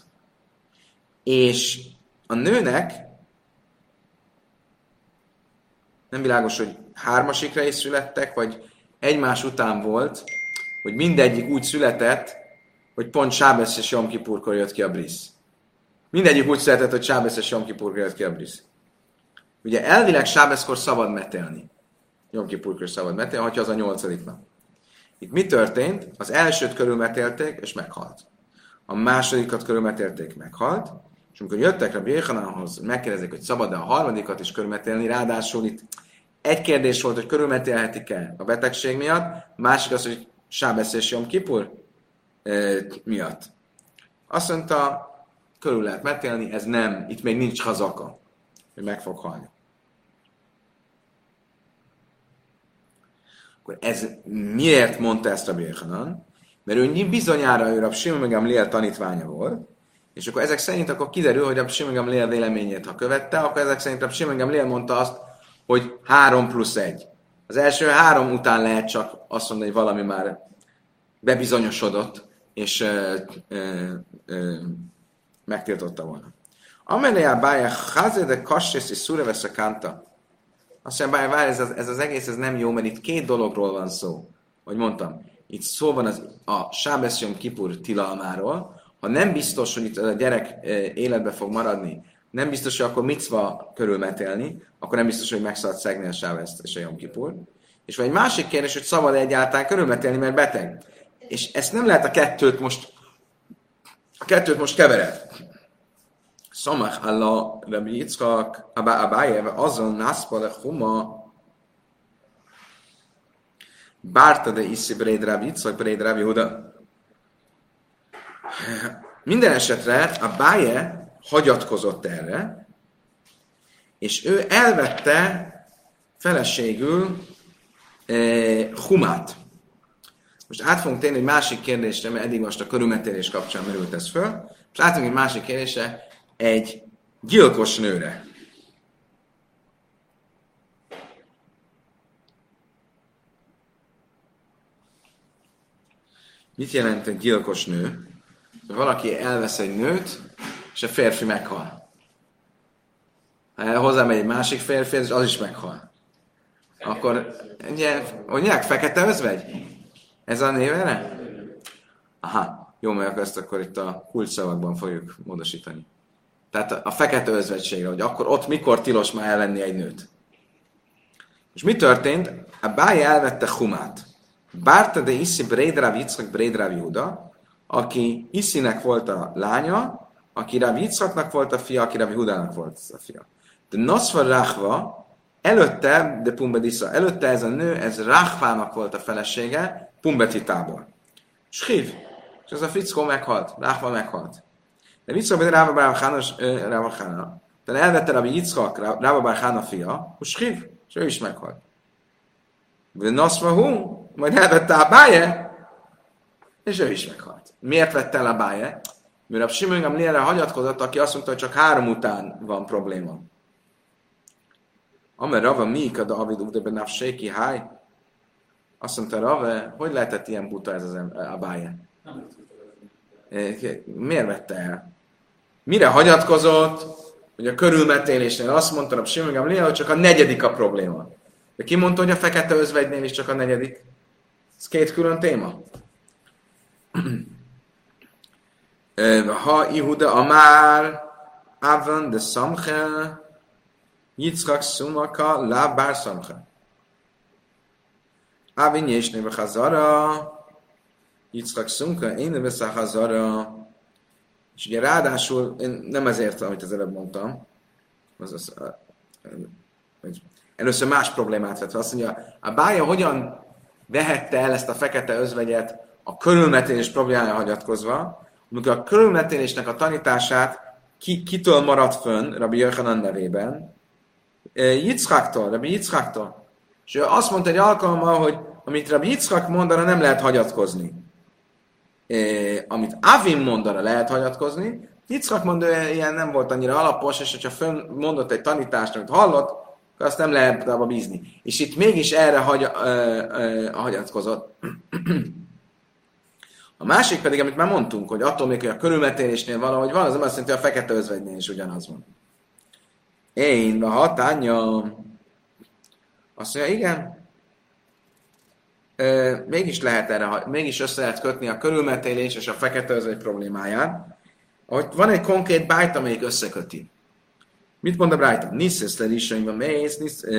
És a nőnek nem világos, hogy hármasikra is születtek, vagy egymás után volt, hogy mindegyik úgy született, hogy pont Sábesz és Jom Kipurkor jött ki a brisz. Mindegyik úgy született, hogy Sábesz és Jom Kipurkor jött ki a brisz. Ugye elvileg Sábeszkor szabad metelni. Jom Kipurkor szabad metelni, ha az a nyolcadik nap. Itt mi történt? Az elsőt körülmetélték, és meghalt. A másodikat körülmetélték, meghalt. És amikor jöttek a Béhanánhoz, megkérdezik, hogy szabad-e a harmadikat is körülmetélni, ráadásul itt egy kérdés volt, hogy körülmetélhetik-e a betegség miatt, másik az, hogy Sábesz és Jom Kipur miatt. Azt mondta, körül lehet metélni, ez nem, itt még nincs hazaka, hogy meg fog halni. Akkor ez miért mondta ezt a Birchanan? Mert ő bizonyára ő a Simon Gamliel tanítványa volt, és akkor ezek szerint akkor kiderül, hogy a Simon Gamliel véleményét, ha követte, akkor ezek szerint a Simon Gamliel mondta azt, hogy három plusz egy. Az első három után lehet csak azt mondani, hogy valami már bebizonyosodott, és ö, ö, ö, megtiltotta volna. Amelé a bája hazé de szúrevesz a kánta. Azt mondja, várj, ez, az, ez az egész ez nem jó, mert itt két dologról van szó. Hogy mondtam, itt szó van az, a Sábeszjom Kipur tilalmáról, ha nem biztos, hogy itt a gyerek eh, életbe fog maradni, nem biztos, hogy akkor micva körülmetélni, akkor nem biztos, hogy meg szegni a Sábeszt és a Jom Kipur. És vagy egy másik kérdés, hogy szabad -e egyáltalán körülmetélni, mert beteg. És ezt nem lehet a kettőt most a kettőt most kevered. Szamach Allah Rabbi Yitzchak Abaye azon naszpa le huma Bárta de iszi Bréd Rabbi Yitzchak Bréd Rabbi Huda. Minden esetre a Báje hagyatkozott erre, és ő elvette feleségül eh, Humát. Most át fogunk térni egy másik kérdésre, mert eddig most a körülmetélés kapcsán merült ez föl. Most át egy másik kérdésre, egy gyilkos nőre. Mit jelent egy gyilkos nő? Valaki elvesz egy nőt, és a férfi meghal. Ha hozzámegy egy másik férfi, az is meghal. Akkor, mondják, fekete özvegy? Ez a névere? Aha, jó, mert ezt akkor itt a kulcsszavakban fogjuk módosítani. Tehát a fekete özvegységre, hogy akkor ott mikor tilos már ellenni egy nőt. És mi történt? A báj elvette Humát. Bárta de Iszi Brédráv Yitzhak Brédráv Júda, aki Iszinek volt a lánya, aki Rav Yitzhaknak volt a fia, aki Rav Hudának volt a fia. De Nosva Rachva, előtte, de Pumbedisza, előtte ez a nő, ez Rachvának volt a felesége, Pumbetitából. Schív, és ez a fickó meghalt, Rachva meghalt. De Yitzhak ben Ráva Bár Hána, de elvette Rabbi Yitzhak, Ráva Bár Hána fia, és Schív, és ő is meghalt. Nosva Hu, majd elvette a báje, és ő is meghalt. Miért vette el a báje? Mert a Simon Gamlielre hagyatkozott, aki azt mondta, hogy csak három után van probléma. Amer Rava Mika David Udebe Nafséki Háj. Azt mondta Rava, hogy lehetett ilyen buta ez az a báje? Miért vette el? Mire hagyatkozott, hogy a körülmetélésnél azt mondta a Simon Gamliel, hogy csak a negyedik a probléma. De ki mondta, hogy a fekete özvegynél is csak a negyedik? Ez két külön téma. Ha Ihuda Amár Avan de Samche Yitzchak Sumaka La Bar Samche Avin Yeshne Bechazara Yitzchak Sumka Én Veszá Hazara és ugye ráadásul, én nem ezért, amit az előbb mondtam, az, az, hogy először más problémát vett Azt mondja, a bája hogyan vehette el ezt a fekete özvegyet a körülmetélés problémája hagyatkozva, amikor a körülmetélésnek a tanítását ki, kitől maradt fönn Rabbi Jöjhanan nevében? Yitzhaktól, Rabbi Yitzhaktól. És ő azt mondta egy alkalommal, hogy amit Rabbi Yitzhak mondaná, nem lehet hagyatkozni. E, amit Avim mondaná, lehet hagyatkozni. Yitzhak mondja, ilyen nem volt annyira alapos, és hogyha fönn mondott egy tanítást, amit hallott, akkor azt nem lehet abba bízni. És itt mégis erre hagy, ö, ö, hagyatkozott. A másik pedig, amit már mondtunk, hogy attól még, hogy a körülmetélésnél valahogy van, az nem azt jelenti, hogy a fekete özvegynél is ugyanaz van. Én, a hatánya, azt mondja, igen, mégis lehet erre, mégis össze lehet kötni a körülmetélés és a fekete özvegy problémáját, ahogy van egy konkrét bájt, amelyik összeköti. Mit mond a Brájta? Niszesz le lissaim a mész, niszesz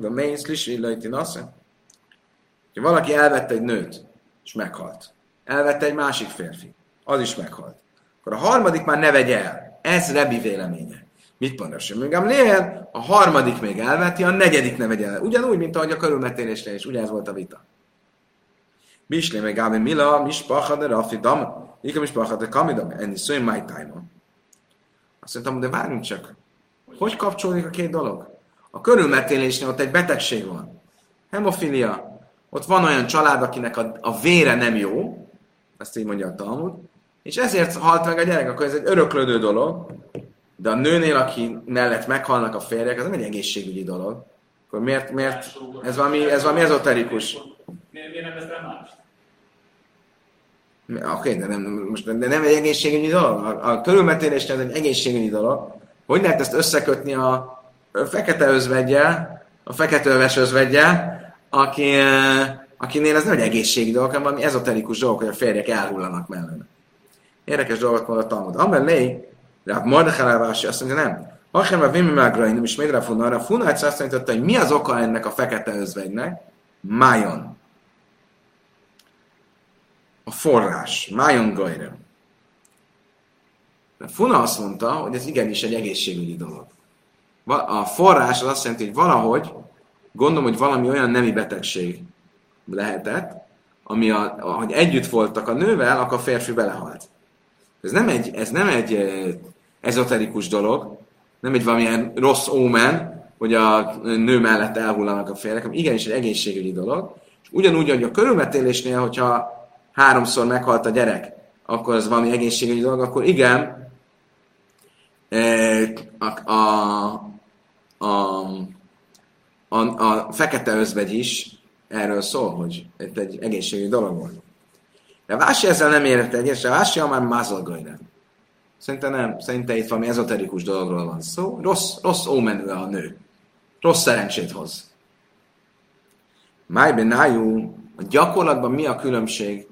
le mész, lissaim lejti Ha valaki elvette egy nőt, és meghalt elvette egy másik férfi. Az is meghalt. Akkor a harmadik már ne vegye el. Ez Rebi véleménye. Mit mond a Semmi A harmadik még elveti, a negyedik ne vegye el. Ugyanúgy, mint ahogy a körülmetélésre is. Ugye ez volt a vita. Bislé meg Gábi Mila, Mispacha de Rafi Dam, Ika Mispacha de Kamidam, enni szóim my time Azt mondtam, de várjunk csak. Hogy kapcsolódik a két dolog? A körülmetélésnél ott egy betegség van. Hemofilia. Ott van olyan család, akinek a, a vére nem jó, ezt így mondja a Talmud, és ezért halt meg a gyerek, akkor ez egy öröklődő dolog, de a nőnél, aki mellett meghalnak a férjek, az nem egy egészségügyi dolog. Akkor miért, miért ez valami, ez valami ezoterikus? Miért nem ez más? Oké, okay, de nem, most, de nem egy egészségügyi dolog. A, a körülmetélés ez egy egészségügyi dolog. Hogy lehet ezt összekötni a fekete özvegyel, a fekete öves özvegyel, aki, akinél ez nem egy egészségi dolog, hanem valami ezoterikus dolog, hogy a férjek elhullanak mellene. Érdekes dolgot mond a Talmud. Amellé, Rav Mordechai azt mondja, nem. Achem a Vimi Mágrain, és Médra Funara, Funács azt mondta, hogy mi az oka ennek a fekete özvegynek? Májon. A forrás. Májon Gajra. De Funa azt mondta, hogy ez igenis egy egészségügyi dolog. A forrás az azt jelenti, hogy valahogy, gondolom, hogy valami olyan nemi betegség, lehetett, ami a, hogy együtt voltak a nővel, akkor a férfi belehalt. Ez nem egy, ez nem egy ezoterikus dolog, nem egy valamilyen rossz ómen, hogy a nő mellett elhullanak a férjek, hanem igenis egy egészségügyi dolog. És Ugyanúgy, hogy a körülmetélésnél, hogyha háromszor meghalt a gyerek, akkor az valami egészségügyi dolog, akkor igen, a, a, a, a, a fekete özvegy is erről szól, hogy itt egy egészségügyi dolog volt. De Vási ezzel nem érett egyet, de Vási már mázolgajra. Szerintem nem, szerintem itt valami ezoterikus dologról van szó. Rossz, rossz ómenő a nő. Rossz szerencsét hoz. Májben nájú, a gyakorlatban mi a különbség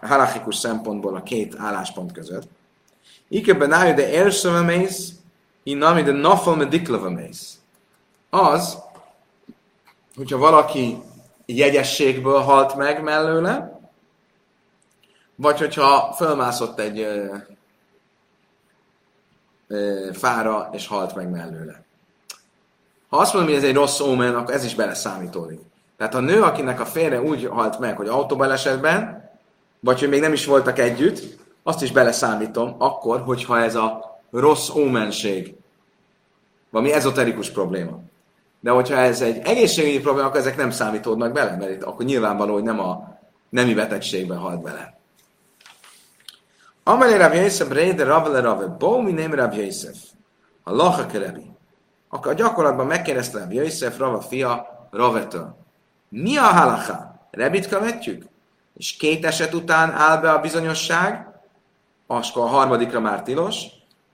halachikus szempontból a két álláspont között? Ike benájú de érszövemész, inami de nafal mediklavemész. Az, hogyha valaki jegyességből halt meg mellőle, vagy hogyha fölmászott egy ö, ö, fára, és halt meg mellőle. Ha azt mondom, hogy ez egy rossz ómen, akkor ez is beleszámítódik. Tehát a nő, akinek a férje úgy halt meg, hogy autóbalesetben, vagy hogy még nem is voltak együtt, azt is beleszámítom akkor, hogyha ez a rossz ómenség, valami ezoterikus probléma. De hogyha ez egy egészségügyi probléma, akkor ezek nem számítódnak bele, mert itt akkor nyilvánvaló, hogy nem a nemi betegségben halt bele. Amelé Rav Yosef, Réde Ravele Rave, Bó, mi nem Rav Yosef, a Lacha Kerebi. Akkor a gyakorlatban megkérdezte Rav Yosef, Rava fia, Ravetől. Mi a halacha? Rebit követjük? És két eset után áll be a bizonyosság, akkor a harmadikra már tilos,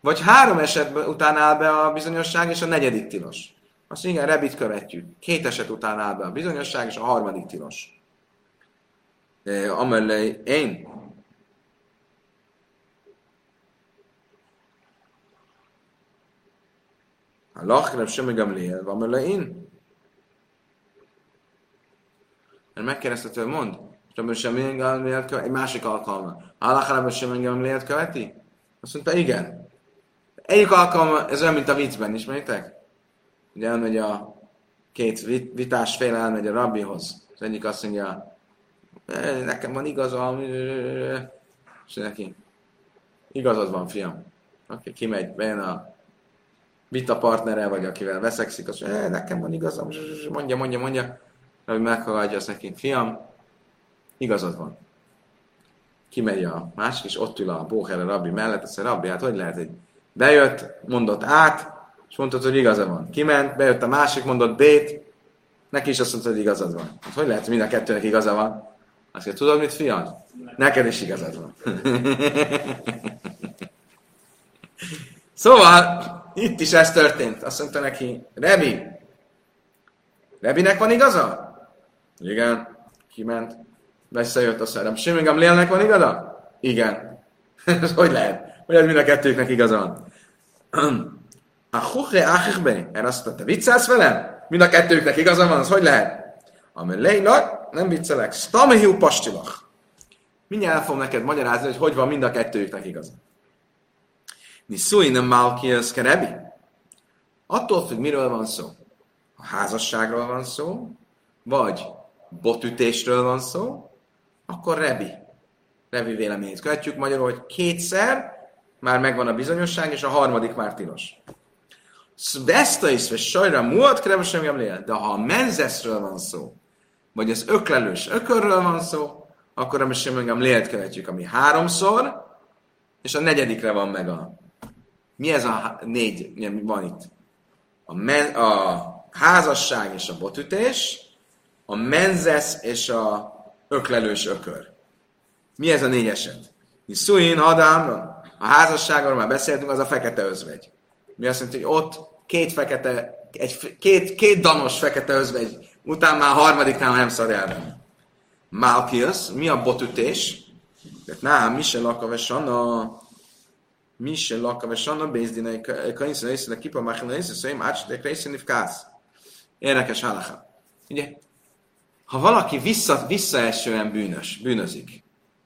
vagy három eset után áll be a bizonyosság, és a negyedik tilos. Azt igen, rebit követjük. Két eset után áll be a bizonyosság, és a harmadik tilos. Amellé én. A lachreb semmi gamliel, amellé én. Mert megkérdezte mond, Rabbi Semén Gamlielt követi, egy másik alkalma. Hálach Rabbi Semén Gamlielt követi? Azt mondta, igen. Egyik alkalma, ez olyan, mint a viccben, ismeritek? Ugye elmegy a két vitás fél elmegy a rabbihoz. Az egyik azt mondja, nekem van igazam, és neki, igazad van, fiam. Aki kimegy, bejön a vita partnere, vagy akivel veszekszik, azt mondja, nekem van igazam, mondja, mondja, mondja, hogy meghallgatja azt neki, fiam, igazad van. Kimegy a másik, és ott ül a Bóher a rabbi mellett, azt mondja, rabbi, hát hogy lehet, hogy bejött, mondott át, és mondtad, hogy igaza van. Kiment, bejött a másik, mondott B-t, neki is azt mondta, hogy igazad van. Hát hogy lehet, hogy mind a kettőnek igaza van? Azt mondja, tudod mit, fiam? Neked is igazad van. szóval, itt is ez történt. Azt mondta neki, Rebi, Rebinek van igaza? Igen, kiment. Visszajött a szerem. Simingam lélnek van igaza? Igen. Ez hogy lehet? Hogy mind a kettőknek igaza van. A huche achikbe. Erre azt mondta, viccelsz velem? Mind a kettőknek igaza van, az hogy lehet? Ami leila, nem viccelek. Stamehiu pastilach. Mindjárt el fogom neked magyarázni, hogy hogy van mind a kettőknek igaza. Szúj nem Malkias kerebi? Attól függ, miről van szó. A házasságról van szó, vagy botütésről van szó, akkor Rebi. Rebi véleményét követjük magyarul, hogy kétszer már megvan a bizonyosság, és a harmadik már tilos. Veszta is, vagy sajra múlt krevesem De ha a menzeszről van szó, vagy az öklelős ökörről van szó, akkor a sem lélet követjük, ami háromszor, és a negyedikre van meg a... Mi ez a négy, mi van itt? A, men, a házasság és a botütés, a menzesz és a öklelős ökör. Mi ez a négy eset? Szuin, Adámron. A házasságról már beszéltünk, az a fekete özvegy. Mi azt jelenti, hogy ott két fekete, egy, két, két danos fekete özvegy, után már a harmadiknál nem szar el Malkius, mi a botütés? Tehát nem, mi se lakavesanna, mi se lakavesanna, bézdinai kainszen észre, de kipa máchina észre, szóim ácsdek részén Érdekes halacha. Ugye, ha valaki vissza, visszaesően bűnös, bűnözik,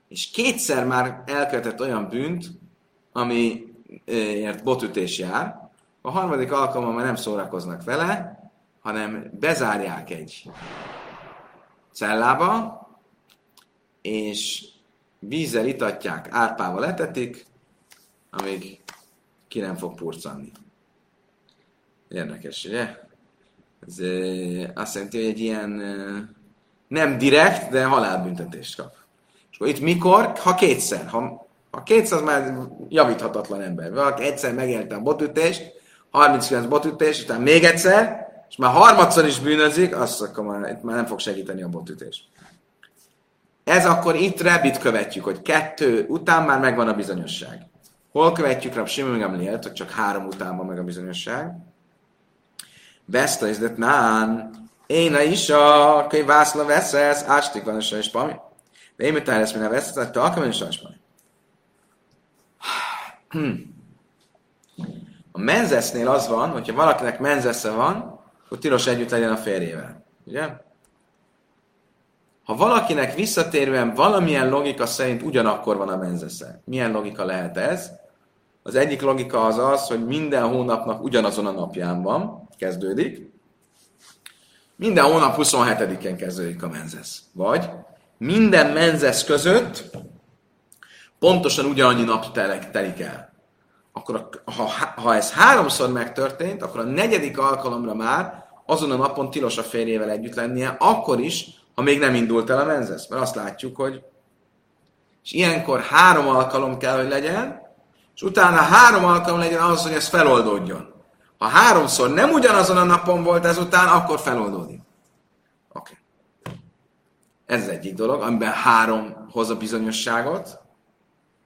és kétszer már elkövetett olyan bűnt, amiért botütés jár, a harmadik alkalommal már nem szórakoznak vele, hanem bezárják egy cellába, és vízzel itatják, árpával etetik, amíg ki nem fog purcanni. Érdekes, ugye? Ez azt jelenti, hogy egy ilyen nem direkt, de halálbüntetést kap. És akkor itt mikor? Ha kétszer. Ha, ha kétszer, az már javíthatatlan ember. Valaki egyszer megélte a botütést, 39 botütés, utána még egyszer, és már harmadszor is bűnözik, azt akkor már, itt már nem fog segíteni a botütés. Ez akkor itt Rebit követjük, hogy kettő után már megvan a bizonyosság. Hol követjük Rab Simon Gamlielt, hogy csak három után van meg a bizonyosság? Besta is that nán, én a is a könyv vászla veszesz, ástik van a és pami. De én mit lesz, a veszesz, te alkalman is pami. A menzesznél az van, hogyha valakinek menzesze van, akkor tilos együtt legyen a férjével. Ugye? Ha valakinek visszatérően valamilyen logika szerint ugyanakkor van a menzesze, milyen logika lehet ez? Az egyik logika az az, hogy minden hónapnak ugyanazon a napján van, kezdődik. Minden hónap 27-en kezdődik a menzesz. Vagy minden menzesz között pontosan ugyanannyi nap telik el. Akkor ha, ha ez háromszor megtörtént, akkor a negyedik alkalomra már azon a napon tilos a férjével együtt lennie, akkor is, ha még nem indult el a menzesz. Mert azt látjuk, hogy és ilyenkor három alkalom kell, hogy legyen, és utána három alkalom legyen ahhoz, hogy ez feloldódjon. Ha háromszor nem ugyanazon a napon volt ezután, akkor feloldódik. Oké. Okay. Ez egyik dolog, amiben három hoz a bizonyosságot,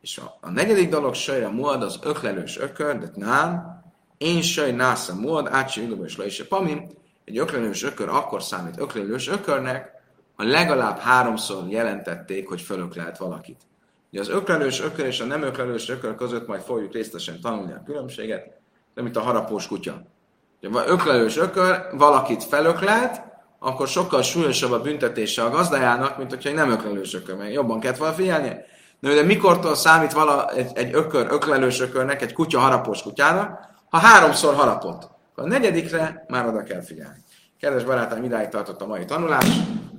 és a, a negyedik dolog, sajra muad, az öklelős ökör, de nem, én saj násza muad, átsi és le pamim, egy öklelős ökör akkor számít öklelős ökörnek, ha legalább háromszor jelentették, hogy fölöklelt valakit. Ugye az öklelős ökör és a nem öklelős ökör között majd fogjuk részletesen tanulni a különbséget, de mint a harapós kutya. Ha öklelős ökör valakit felöklelt, akkor sokkal súlyosabb a büntetése a gazdájának, mint hogyha nem öklelős ökör, mert jobban kellett volna figyelni. De, de mikortól számít vala, egy, egy ökör, öklelős ökörnek, egy kutya harapós kutyának, ha háromszor harapott. A negyedikre már oda kell figyelni. Kedves barátaim, idáig tartott a mai tanulás.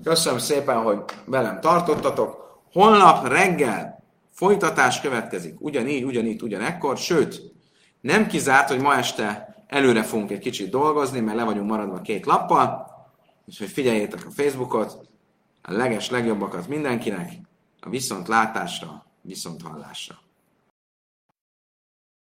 Köszönöm szépen, hogy velem tartottatok. Holnap reggel folytatás következik. Ugyanígy, ugyanígy, ugyanekkor. Sőt, nem kizárt, hogy ma este előre fogunk egy kicsit dolgozni, mert le vagyunk maradva két lappal. Úgyhogy figyeljétek a Facebookot, a leges legjobbakat mindenkinek, a viszontlátásra, viszonthallásra.